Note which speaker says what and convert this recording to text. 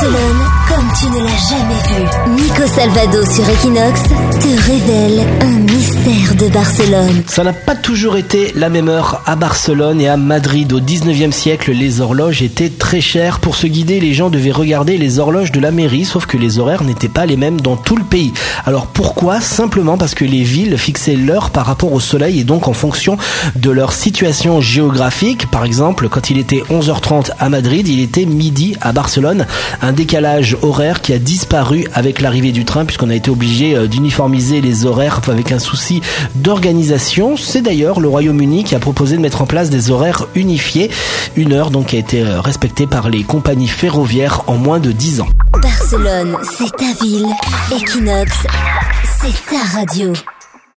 Speaker 1: Comme tu ne l'as jamais vu. Nico Salvado sur Equinox te révèle un mystère
Speaker 2: Ça n'a pas toujours été la même heure à Barcelone et à Madrid. Au 19e siècle, les horloges étaient très chères. Pour se guider, les gens devaient regarder les horloges de la mairie, sauf que les horaires n'étaient pas les mêmes dans tout le pays. Alors pourquoi? Simplement parce que les villes fixaient l'heure par rapport au soleil et donc en fonction de leur situation géographique. Par exemple, quand il était 11h30 à Madrid, il était midi à Barcelone. Un décalage horaire qui a disparu avec l'arrivée du train puisqu'on a été obligé euh, d'uniformiser les horaires avec un souci d'organisation. C'est d'ailleurs le Royaume-Uni qui a proposé de mettre en place des horaires unifiés. Une heure donc a été euh, respectée par les compagnies ferroviaires en moins de 10 ans.
Speaker 1: Barcelone, c'est ta ville. Equinox, c'est ta radio.